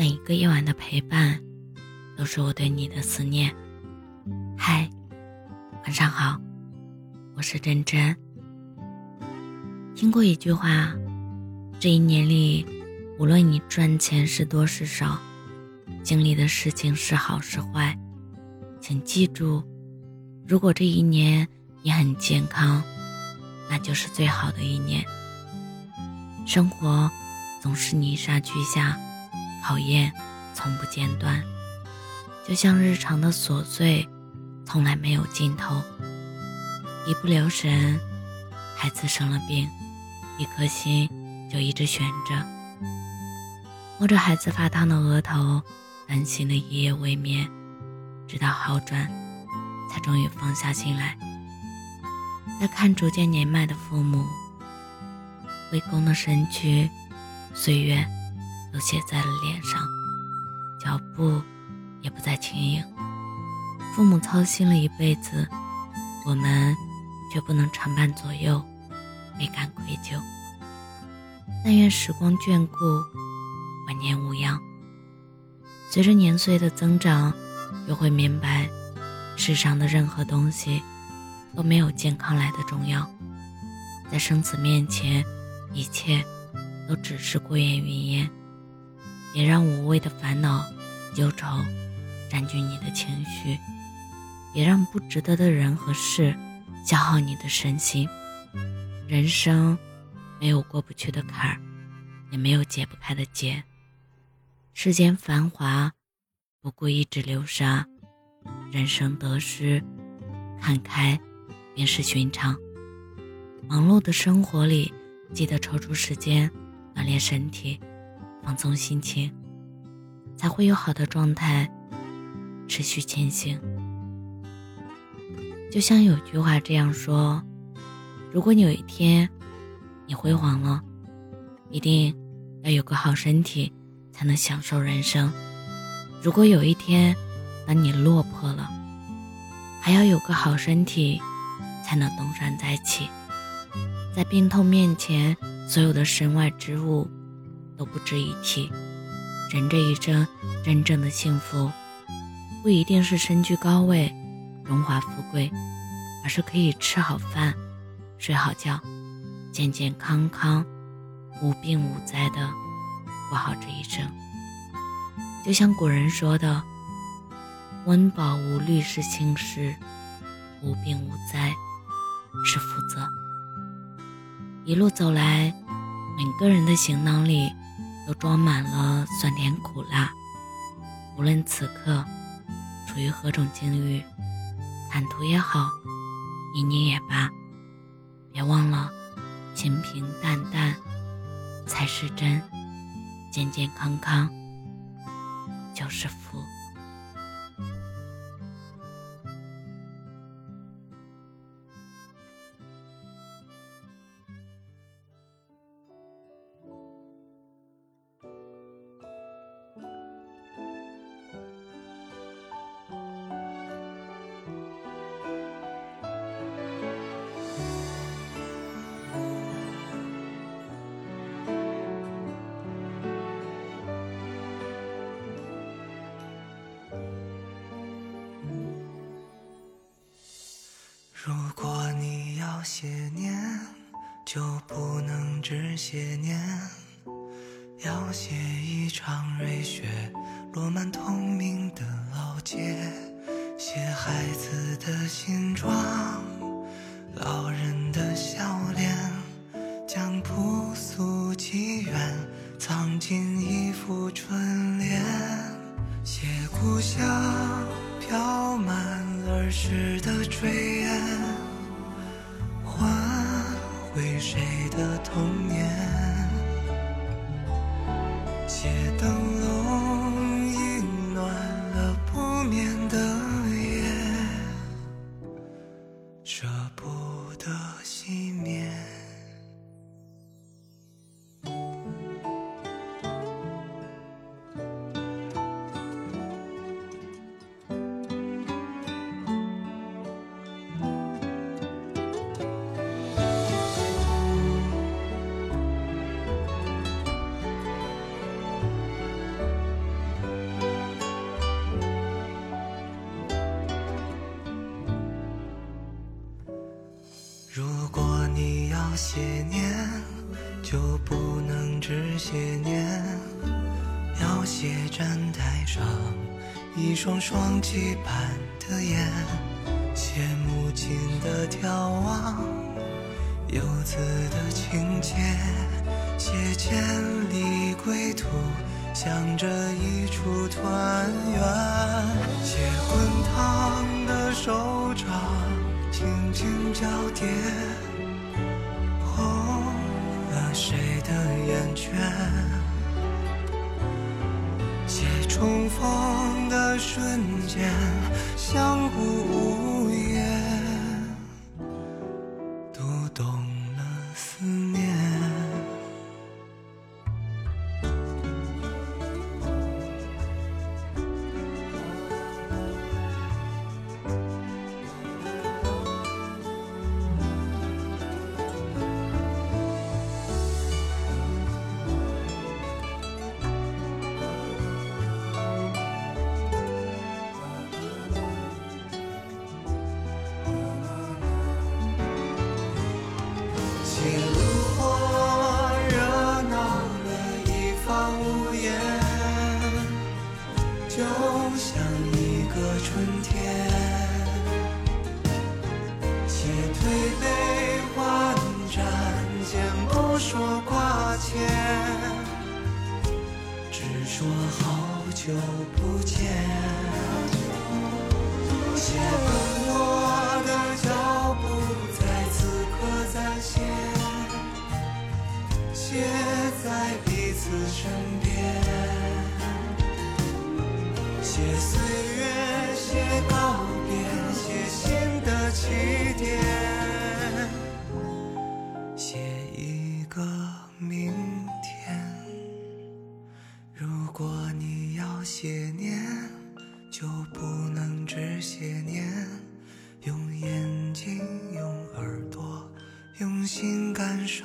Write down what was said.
每一个夜晚的陪伴，都是我对你的思念。嗨，晚上好，我是真真。听过一句话，这一年里，无论你赚钱是多是少，经历的事情是好是坏，请记住，如果这一年你很健康，那就是最好的一年。生活总是泥沙俱下。考验从不间断，就像日常的琐碎，从来没有尽头。一不留神，孩子生了病，一颗心就一直悬着。摸着孩子发烫的额头，担心的一夜未眠，直到好转，才终于放下心来。再看逐渐年迈的父母，微弓的身躯，岁月。都写在了脸上，脚步也不再轻盈。父母操心了一辈子，我们却不能常伴左右，倍感愧疚。但愿时光眷顾，晚年无恙。随着年岁的增长，又会明白，世上的任何东西都没有健康来的重要。在生死面前，一切都只是过眼云烟。别让无谓的烦恼、忧愁占据你的情绪，别让不值得的人和事消耗你的身心。人生没有过不去的坎儿，也没有解不开的结。世间繁华，不过一指流沙；人生得失，看开便是寻常。忙碌的生活里，记得抽出时间锻炼身体。放松心情，才会有好的状态，持续前行。就像有句话这样说：如果有一天你辉煌了，一定要有个好身体，才能享受人生；如果有一天当你落魄了，还要有个好身体，才能东山再起。在病痛面前，所有的身外之物。都不值一提。人这一生，真正的幸福，不一定是身居高位、荣华富贵，而是可以吃好饭、睡好觉，健健康康、无病无灾的过好这一生。就像古人说的：“温饱无虑是幸事，无病无灾是福泽。”一路走来，每个人的行囊里。都装满了酸甜苦辣。无论此刻处于何种境遇，坦途也好，泥泞也罢，别忘了平平淡淡才是真，健健康康就是福。如果你要写念，就不能只写念，要写一场瑞雪落满通明的老街，写孩子的形状，老人的笑脸，将朴素祈愿藏进一幅春联，写故乡。儿时的炊烟，换回谁的童年？街灯要写念，就不能只写念，要写站台上一双双期盼的眼，写母亲的眺望，游子的情节，写千里归途，想着一处团圆，写滚烫的手掌。轻轻交叠，谁的眼圈？借重逢的瞬间，相互写此身边写岁月，写告别，写新的起点，写一个明天。如果你要写年，就不能只写念，用眼睛，用耳朵，用心感受。